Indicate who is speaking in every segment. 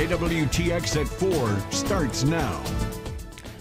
Speaker 1: KWTX at 4 starts now.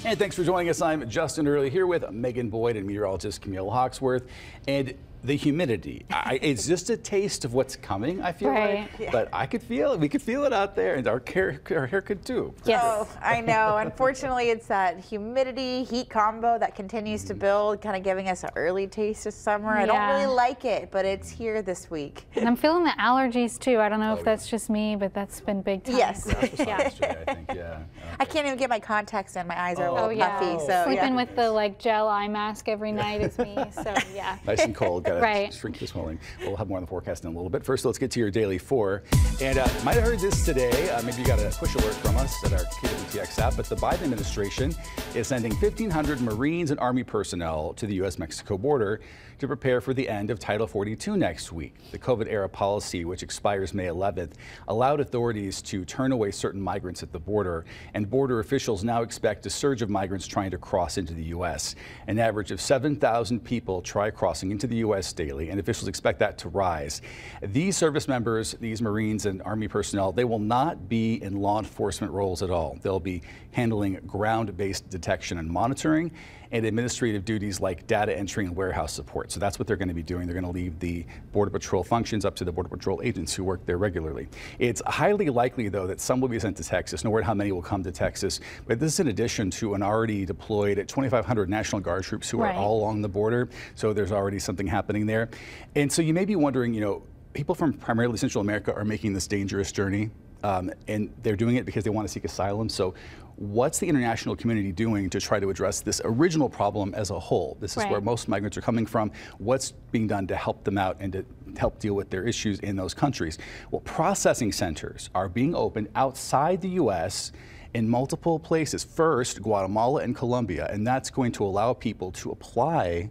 Speaker 2: And thanks for joining us. I'm Justin Early here with Megan Boyd and meteorologist Camille Hawksworth. And the humidity. I, it's just a taste of what's coming. I feel right. like, yeah. but I could feel it. We could feel it out there, and our hair, our hair could too.
Speaker 3: Yes. Oh, I know. Unfortunately, it's that humidity heat combo that continues to mm. build, kind of giving us an early taste of summer. Yeah. I don't really like it, but it's here this week.
Speaker 4: And I'm feeling the allergies too. I don't know oh, if that's just me, but that's been big time.
Speaker 3: Yes. yeah. I, think, yeah. Okay. I can't even get my contacts in. My eyes are oh, a little oh, yeah. puffy. So
Speaker 4: sleeping with the like gel eye mask every night is me. So yeah.
Speaker 2: Nice and cold got to right. shrink the swelling. We'll have more on the forecast in a little bit. First, let's get to your daily four. And uh, you might have heard this today. Uh, maybe you got a push alert from us at our KWTX app, but the Biden administration is sending 1,500 Marines and Army personnel to the U.S.-Mexico border to prepare for the end of Title 42 next week. The COVID-era policy, which expires May 11th, allowed authorities to turn away certain migrants at the border, and border officials now expect a surge of migrants trying to cross into the U.S. An average of 7,000 people try crossing into the U.S. daily, and officials expect that to rise. These service members, these Marines and Army personnel, they will not be in law enforcement roles at all. They'll be handling ground-based detection and monitoring and administrative duties like data entry and warehouse support. So that's what they're going to be doing. They're going to leave the Border Patrol functions up to the Border Patrol agents who work there regularly. It's highly likely, though, that some will be sent to Texas. No word how many will come to Texas. But this is in addition to an already deployed 2,500 National Guard troops who right. are all along the border. So there's already something happening there. And so you may be wondering, you know, people from primarily Central America are making this dangerous journey. Um, and they're doing it because they want to seek asylum. So what's the international community doing to try to address this original problem as a whole? This is right. where most migrants are coming from. What's being done to help them out and to help deal with their issues in those countries? Well, processing centers are being opened outside the U.S. in multiple places. First, Guatemala and Colombia, and that's going to allow people to apply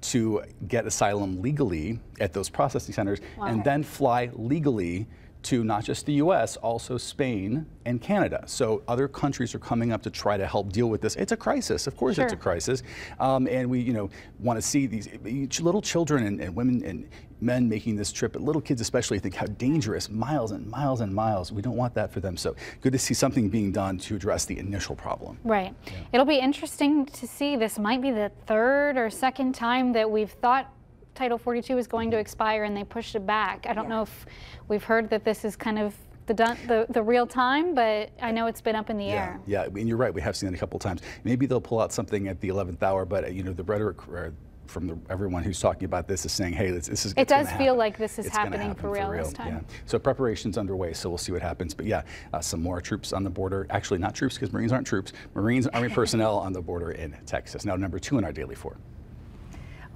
Speaker 2: to get asylum legally at those processing centers wow. and then fly legally to not just the US, also Spain and Canada. So other countries are coming up to try to help deal with this. It's a crisis, of course sure. it's a crisis. Um, and we, you know, want to see these little children and, and, women and men making this trip, but little kids especially think how dangerous, miles and miles and miles. We don't want that for them. So good to see something being done to address the initial problem.
Speaker 4: Right. Yeah. It'll be interesting to see. This might be the third or second time that we've thought Title 42 was going to expire and they pushed it back. I don't yeah. know if we've heard that this is kind of the, the, the real time, but I know it's been up in the
Speaker 2: yeah,
Speaker 4: air.
Speaker 2: Yeah, and you're right. We have seen it a couple times. Maybe they'll pull out something at the 11th hour, but you know the rhetoric uh, from the, everyone who's talking about this is saying, hey, this, this is.
Speaker 4: It does feel like this is happening happen for, real for, real this time.
Speaker 2: Yeah. So preparations underway. So we'll see what happens. But yeah, uh, some more troops on the border. Actually, not troops because Marines aren't troops. Marines, Army personnel on the border in Texas. Now, number two in our daily four.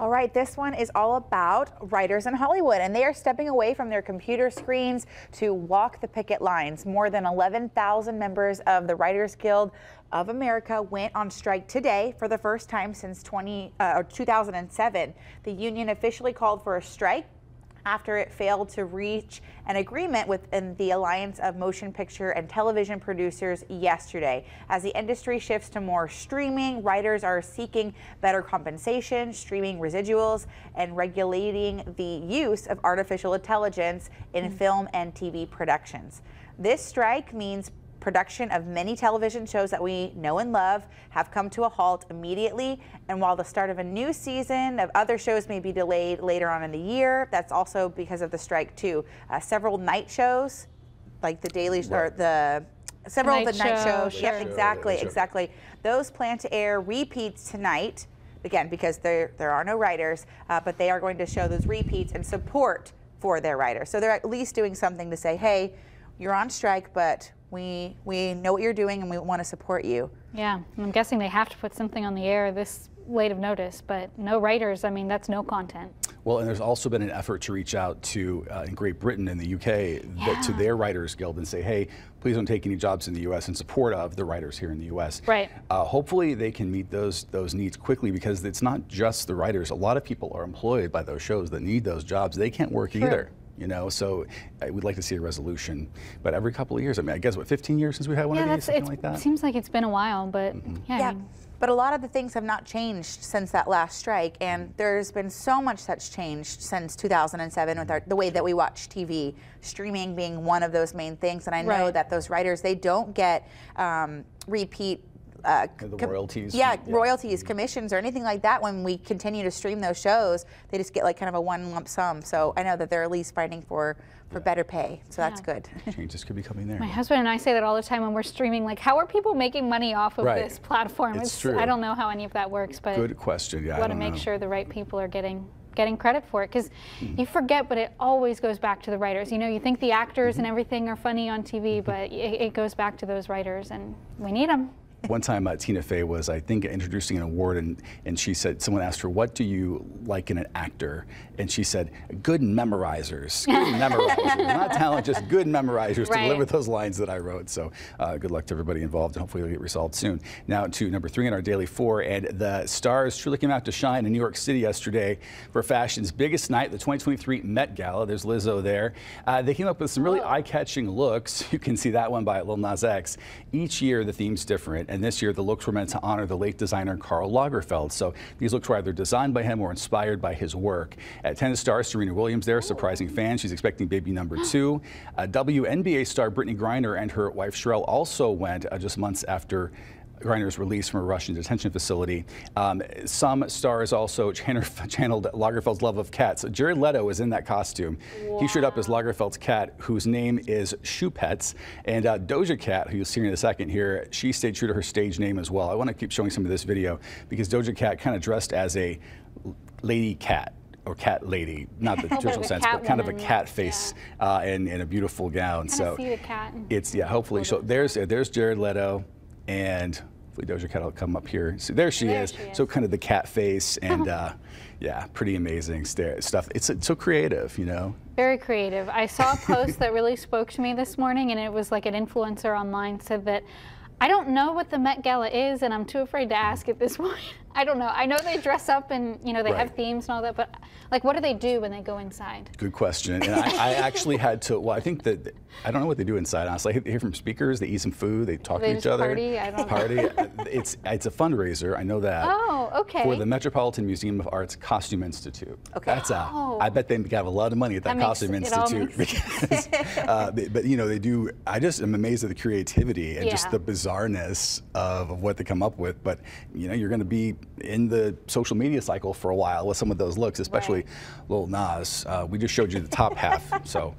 Speaker 3: All right, this one is all about writers in Hollywood, and they are stepping away from their computer screens to walk the picket lines. More than 11,000 members of the Writers Guild of America went on strike today for the first time since 20, uh, 2007. The union officially called for a strike after it failed to reach an agreement with the Alliance of Motion Picture and Television Producers yesterday. As the industry shifts to more streaming, writers are seeking better compensation, streaming residuals, and regulating the use of artificial intelligence in mm-hmm. film and TV productions. This strike means Production of many television shows that we know and love have come to a halt immediately. And while the start of a new season of other shows may be delayed later on in the year, that's also because of the strike too. Uh, several night shows, like the Daily right. or the several of the night shows. Sure. Yep, exactly, sure. exactly. Those plan to air repeats tonight. Again, because there there are no writers, uh, but they are going to show those repeats and support for their writers. So they're at least doing something to say, hey, you're on strike, but we we know what you're doing and we want to support you.
Speaker 4: Yeah, I'm guessing they have to put something on the air this late of notice, but no writers. I mean, that's no content.
Speaker 2: Well, and there's also been an effort to reach out to uh, in Great Britain and the UK yeah. to their Writers Guild and say, hey, please don't take any jobs in the U.S. in support of the writers here in the U.S.
Speaker 4: Right.
Speaker 2: Uh, hopefully, they can meet those those needs quickly because it's not just the writers. A lot of people are employed by those shows that need those jobs. They can't work True. either you know so I would like to see a resolution but every couple of years i mean i guess what 15 years since we had one
Speaker 4: yeah,
Speaker 2: of these something
Speaker 4: like
Speaker 2: that
Speaker 4: seems like it's been a while but mm-hmm. yeah, yeah. I mean,
Speaker 3: but a lot of the things have not changed since that last strike, and there's been so much that's changed since 2007 with our, the way that we watch TV, streaming being one of those main things. And I know right. that those writers they don't get um, repeat
Speaker 2: uh, the royalties.
Speaker 3: Yeah, yeah, royalties, mm-hmm. commissions, or anything like that. When we continue to stream those shows, they just get like kind of a one lump sum. So I know that they're at least fighting for for yeah. better pay. So yeah. that's good.
Speaker 2: Changes could be coming there.
Speaker 4: My husband and I say that all the time when we're streaming. Like, how are people making money off of right. this platform?
Speaker 2: It's, it's, true.
Speaker 4: I don't know how any of that works, but
Speaker 2: good question. Yeah,
Speaker 4: want to make
Speaker 2: know.
Speaker 4: sure the right people are getting getting credit for it because mm. you forget, but it always goes back to the writers. You know, you think the actors mm-hmm. and everything are funny on TV, mm-hmm. but it, it, goes back to those writers, and we need them
Speaker 2: one time uh, Tina Fey was, I think, introducing an award, and, and she said, someone asked her, what do you like in an actor? And she said, good memorizers. Good memorizers. Not talent, just good memorizers right. to deliver those lines that I wrote. So uh, good luck to everybody involved, and hopefully it'll get resolved soon. Now to number three in our Daily Four, and the stars truly came out to shine in New York City yesterday for fashion's biggest night, the 2023 Met Gala. There's Lizzo there. Uh, they came up with some really eye-catching looks. You can see that one by Lil Nas X. Each year, the theme's different and this year the looks were meant to honor the late designer Karl Lagerfeld. So these looks were either designed by him or inspired by his work. At tennis star Serena Williams there, surprising fans. She's expecting baby number two. Uh, WNBA star Brittney Griner and her wife Cherelle also went uh, just months after Griner's release from a Russian detention facility. Um, some stars also channeled Lagerfeld's love of cats. Jared Leto is in that costume. Wow. He showed up as Lagerfeld's cat, whose name is Choupette. And uh, Doja Cat, who you'll see in a second here, she stayed true to her stage name as well. I want to keep showing some of this video because Doja Cat kind of dressed as a lady cat or cat lady, not the traditional sense, but kind of a cat face yeah. uh, and, and, a beautiful gown.
Speaker 4: so it's
Speaker 2: yeah. Hopefully, so there's there's Jared Leto, and Hopefully Doja Cat will come up here. So there she, there is. she is. So kind of the cat face and uh, yeah, pretty amazing stuff. It's, it's so creative, you know.
Speaker 4: Very creative. I saw a post that really spoke to me this morning and it was like an influencer online said that I don't know what the Met Gala is and I'm too afraid to ask at this point. I don't know. I know they dress up and you know they right. have themes and all that, but like, what do they do when they go inside?
Speaker 2: Good question. And I, I, actually had to. Well, I think that I don't know what they do inside. Honestly, I hear from speakers. They eat some food. They talk
Speaker 4: they
Speaker 2: to each other.
Speaker 4: Party. I don't
Speaker 2: party. Know. it's it's a fundraiser. I know that.
Speaker 4: Oh, okay.
Speaker 2: For the Metropolitan Museum of Art's Costume Institute.
Speaker 4: Okay.
Speaker 2: That's a. Oh. I bet they have a lot of money at that, that Costume Institute because. uh, they, but you know they do. I just am amazed at the creativity and yeah. just the bizarreness of, of what they come up with. But you know you're going to be in the social media cycle for a while with some of those looks, especially right. Lil Nas. Uh, we just showed you the top half, so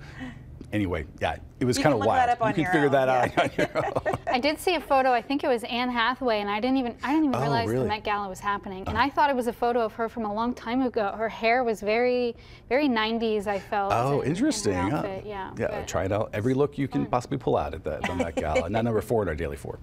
Speaker 2: anyway, yeah, it was kind of wild. you can figure own. that yeah. out on your own.
Speaker 4: I did see a photo. I think it was Anne Hathaway, and I didn't even I didn't even oh, realize really? the Met Gala was happening. And uh, I thought it was a photo of her from a long time ago. Her hair was very, very 90s. I felt.
Speaker 2: Oh, in, interesting.
Speaker 4: In
Speaker 2: huh?
Speaker 4: Yeah.
Speaker 2: Yeah. Try it out. Every look you can possibly pull out at the, the Met Gala. Not number four in our daily four.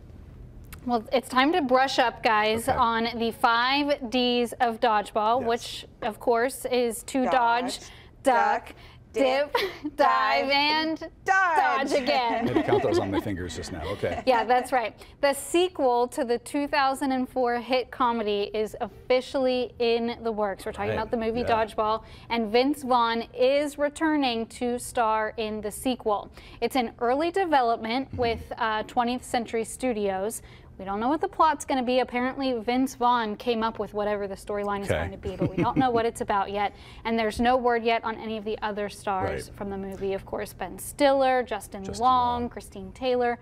Speaker 4: Well, it's time to brush up, guys, okay. on the five D's of dodgeball, yes. which, of course, is to dodge, dodge duck, duck, dip, dive, and dodge, dodge again.
Speaker 2: I had to count those on my fingers just now. Okay.
Speaker 4: Yeah, that's right. The sequel to the 2004 hit comedy is officially in the works. We're talking right. about the movie yeah. Dodgeball, and Vince Vaughn is returning to star in the sequel. It's in early development mm -hmm. with uh, 20th Century Studios. We don't know what the plot's going to be. Apparently, Vince Vaughn came up with whatever the storyline okay. is going to be, but we don't know what it's about yet. And there's no word yet on any of the other stars right. from the movie. Of course, Ben Stiller, Justin, Justin Long, Long, Christine Taylor.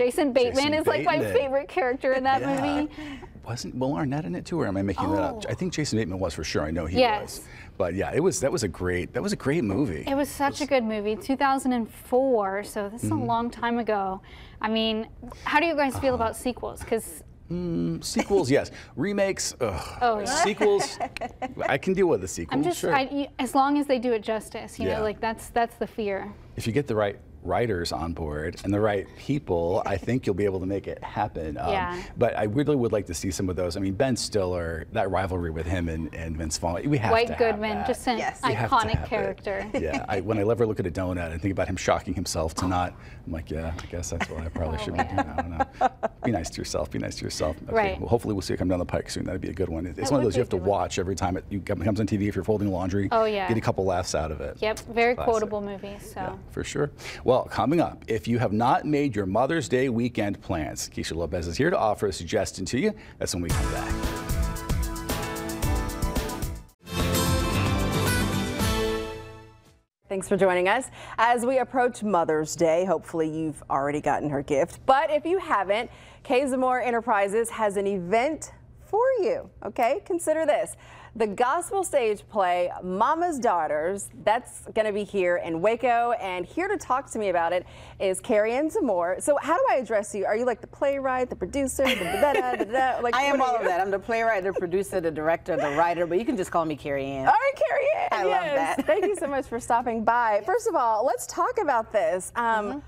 Speaker 4: Jason Bateman Jason is Bateman. like my favorite character in that yeah. movie.
Speaker 2: Wasn't Will Arnett in it too, or am I making oh. that up? Oh. I think Jason Bateman was for sure. I know he yes. was. But yeah, it was that was a great that was a great movie.
Speaker 4: It was such it was, a good movie. 2004, so this is mm -hmm. a mm-hmm. long time ago. I mean, how do you guys feel uh, about sequels? Because
Speaker 2: Mm, sequels, yes. Remakes, ugh. Oh. Sequels, I can deal with the sequel.
Speaker 4: I'm just,
Speaker 2: sure.
Speaker 4: I, as long as they do it justice, you yeah. know, like that's that's the fear.
Speaker 2: If you get the right writers on board and the right people, I think you'll be able to make it happen.
Speaker 4: Um, yeah.
Speaker 2: But I really would like to see some of those. I mean, Ben Stiller, that rivalry with him and, and Vince Vaughn, we have
Speaker 4: White
Speaker 2: to
Speaker 4: Goodman,
Speaker 2: have
Speaker 4: just an
Speaker 3: yes.
Speaker 4: iconic character.
Speaker 2: It. Yeah, I, when I ever look at a donut and think about him shocking himself to not, I'm like, yeah, I guess that's what I probably oh, should man. be doing. I don't know. Be nice to yourself. Be nice to yourself. Okay.
Speaker 4: Right.
Speaker 2: Well, hopefully we'll see it come down the pike soon. That'd be a good one. It's that one of those you have to watch every time it, you, comes on TV if you're folding laundry.
Speaker 4: Oh yeah.
Speaker 2: Get a couple laughs out of it.
Speaker 4: Yep. Very quotable movie. So.
Speaker 2: Yeah, for sure. Well, coming up, if you have not made your Mother's Day weekend plans, Keisha Lopez is here to offer a suggestion to you. That's when we come back.
Speaker 5: Thanks for joining us. As we approach Mother's Day, hopefully you've already gotten her gift. But if you haven't, Kay Zamore Enterprises has an event for you. Okay, consider this. The gospel stage play Mama's Daughters, that's going to be here in Waco. And here to talk to me about it is Kerry Ann Zamore. So, how do I address you? Are you like the playwright, the producer, the da da da da?
Speaker 6: Like, I am all of that. I'm the playwright, the producer, the director, the writer, but you can just call me Kerry Ann.
Speaker 5: All right, Kerry Ann.
Speaker 6: I
Speaker 5: yes.
Speaker 6: love that.
Speaker 5: Thank you so much for stopping by. First of all, let's talk about this. Um, mm -hmm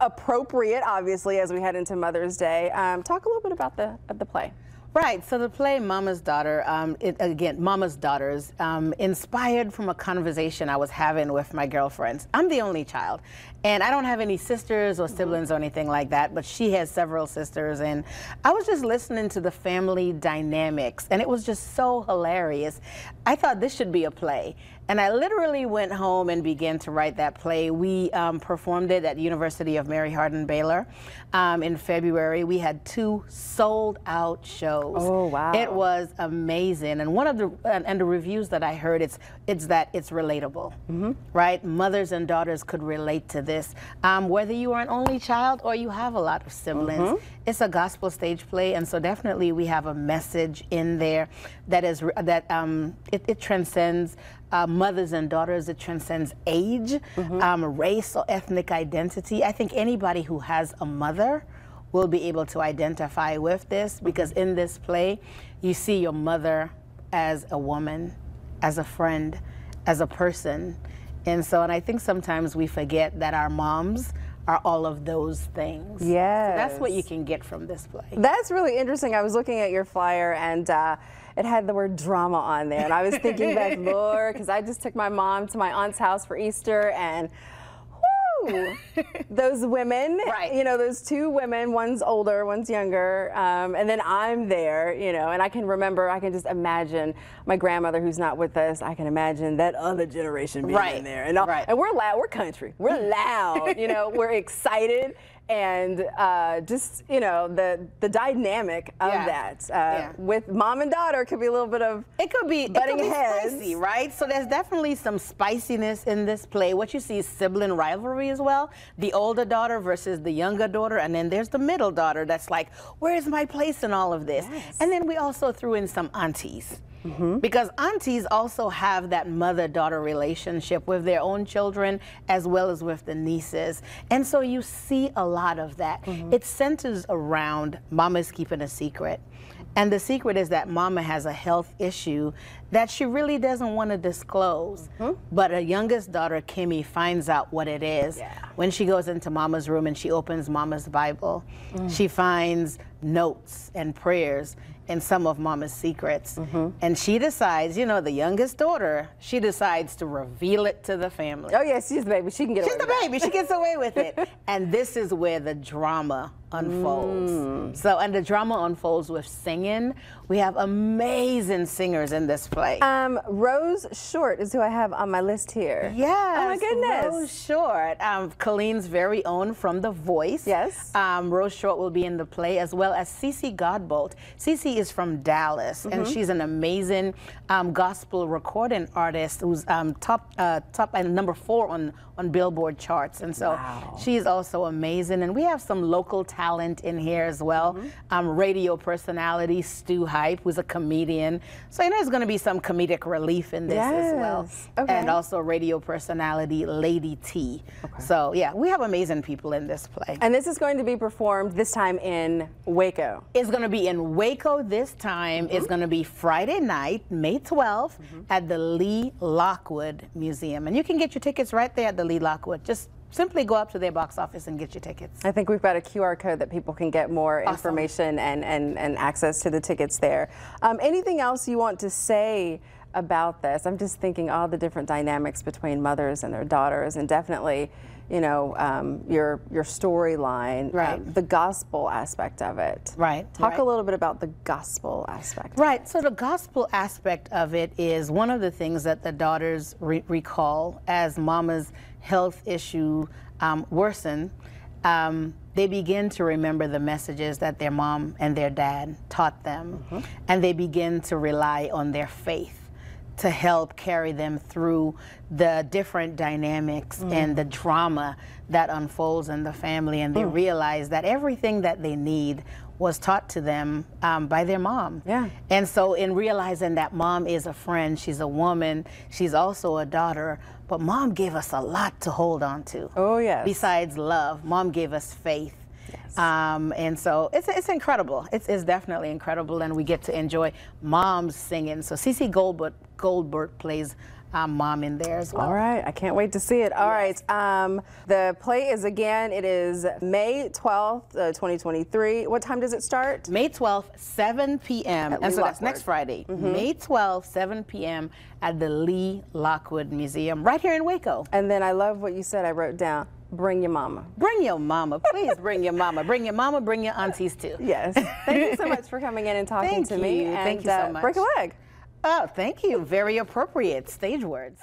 Speaker 5: appropriate, obviously, as we head into Mother's Day. Um, talk a little bit about the the play.
Speaker 6: Right. So the play Mama's Daughter, um, it, again, Mama's Daughters, um, inspired from a conversation I was having with my girlfriends. I'm the only child, and I don't have any sisters or siblings mm -hmm. or anything like that, but she has several sisters, and I was just listening to the family dynamics, and it was just so hilarious. I thought this should be a play. And I literally went home and began to write that play. We um, performed it at the University of Mary Hardin Baylor um, in February. We had two sold out shows.
Speaker 5: Oh wow!
Speaker 6: It was amazing. And one of the and the reviews that I heard it's it's that it's relatable, mm -hmm. right? Mothers and daughters could relate to this, um, whether you are an only child or you have a lot of siblings. Mm -hmm. It's a gospel stage play, and so definitely we have a message in there that is that um, it, it transcends uh, mothers and daughters. It transcends age, mm -hmm. um, race, or ethnic identity. I think anybody who has a mother will be able to identify with this because in this play, you see your mother as a woman, as a friend, as a person. And so, and I think sometimes we forget that our moms are all of those things.
Speaker 5: Yeah.
Speaker 6: So that's what you can get from this play.
Speaker 5: That's really interesting. I was looking at your flyer and uh, it had the word drama on there. And I was thinking back, Lord, because I just took my mom to my aunt's house for Easter and those women,
Speaker 6: right.
Speaker 5: you know, those two women, one's older, one's younger, um, and then I'm there, you know, and I can remember, I can just imagine my grandmother who's not with us, I can imagine that other generation being
Speaker 6: right.
Speaker 5: in there. And, all,
Speaker 6: right.
Speaker 5: and we're loud, we're country, we're loud, you know, we're excited, and uh, just you know the the dynamic of yeah. that uh, yeah. with mom and daughter could be a little bit of
Speaker 6: it could be
Speaker 5: butting
Speaker 6: it could
Speaker 5: heads,
Speaker 6: spicy, right? So there's definitely some spiciness in this play. What you see is sibling rivalry as well. The older daughter versus the younger daughter, and then there's the middle daughter that's like, where's my place in all of this?
Speaker 5: Yes.
Speaker 6: And then we also threw in some aunties. Mm -hmm. Because aunties also have that mother daughter relationship with their own children as well as with the nieces. And so you see a lot of that. Mm -hmm. It centers around mama's keeping a secret. And the secret is that mama has a health issue that she really doesn't want to disclose. Mm -hmm. But her youngest daughter, Kimmy, finds out what it is
Speaker 5: yeah.
Speaker 6: when she goes into mama's room and she opens mama's Bible. Mm. She finds notes and prayers and some of Mama's secrets. Mm -hmm. And she decides, you know, the youngest daughter, she decides to reveal it to the family.
Speaker 5: Oh, yes, she's the baby. She can get away.
Speaker 6: she's the baby. She gets away with it. and this is where the drama unfolds. Mm. So, and the drama unfolds with singing. We have amazing singers in this play.
Speaker 5: Um, Rose Short is who I have on my list here.
Speaker 6: Yes.
Speaker 5: Oh my goodness.
Speaker 6: Rose Short, um, Killeen's very own from The Voice.
Speaker 5: Yes.
Speaker 6: Um, Rose Short will be in the play as well as Cece Godbolt. Cece is from Dallas mm -hmm. and mm-hmm. she's an amazing um, gospel recording artist who's um, top uh, top and number four on on Billboard charts. And so
Speaker 5: wow.
Speaker 6: she's also amazing. And we have some local talent in here as well. Mm -hmm. um, radio personality Stu Hype, who's a comedian. So you know there's going to be some comedic relief in this
Speaker 5: yes.
Speaker 6: as well.
Speaker 5: Okay.
Speaker 6: And also radio personality Lady T. Okay. So yeah, we have amazing people in this play.
Speaker 5: And this is going to be performed this time in Waco.
Speaker 6: It's going to be in Waco this time. Mm -hmm. It's going to be Friday night, May 12th, mm -hmm. at the Lee Lockwood Museum. And you can get your tickets right there at the Lee Lockwood. Just simply go up to their box office and get your tickets.
Speaker 5: I think we've got a QR code that people can get more awesome. information and, and, and access to the tickets there. Um, anything else you want to say about this? I'm just thinking all the different dynamics between mothers and their daughters, and definitely, you know, um, your your storyline,
Speaker 6: uh, right?
Speaker 5: the gospel aspect of it,
Speaker 6: right?
Speaker 5: Talk
Speaker 6: right.
Speaker 5: a little bit about the gospel aspect.
Speaker 6: Right. So the gospel aspect of it is one of the things that the daughters re recall as Mama's health issue um, worsen. Um, they begin to remember the messages that their mom and their dad taught them, mm -hmm. and they begin to rely on their faith to help carry them through the different dynamics mm. and the drama that unfolds in the family. And they mm. realize that everything that they need was taught to them um, by their mom.
Speaker 5: Yeah.
Speaker 6: And so, in realizing that mom is a friend, she's a woman, she's also a daughter, but mom gave us a lot to hold on to.
Speaker 5: Oh, yes.
Speaker 6: Besides love, mom gave us faith. Um, and so it's, it's incredible. It's, it's definitely incredible, and we get to enjoy moms singing. So Cece Goldberg, Goldberg plays um, mom in there as well.
Speaker 5: All right, I can't wait to see it. All yes. right, um, the play is again, it is May 12th, uh, 2023. What time does it start?
Speaker 6: May 12th, 7 p.m. And so that's next Friday. Mm -hmm. May 12th, 7 p.m. at the Lee Lockwood Museum right here in Waco.
Speaker 5: And then I love what you said, I wrote down. Bring your mama.
Speaker 6: Bring your mama. Please bring your mama. Bring your mama, bring your aunties too.
Speaker 5: Yes. Thank you so much for coming in and talking
Speaker 6: Thank
Speaker 5: to
Speaker 6: you.
Speaker 5: me.
Speaker 6: Thank
Speaker 5: and,
Speaker 6: you so
Speaker 5: uh,
Speaker 6: much.
Speaker 5: Break a leg.
Speaker 6: Oh, thank you. Very appropriate stage words.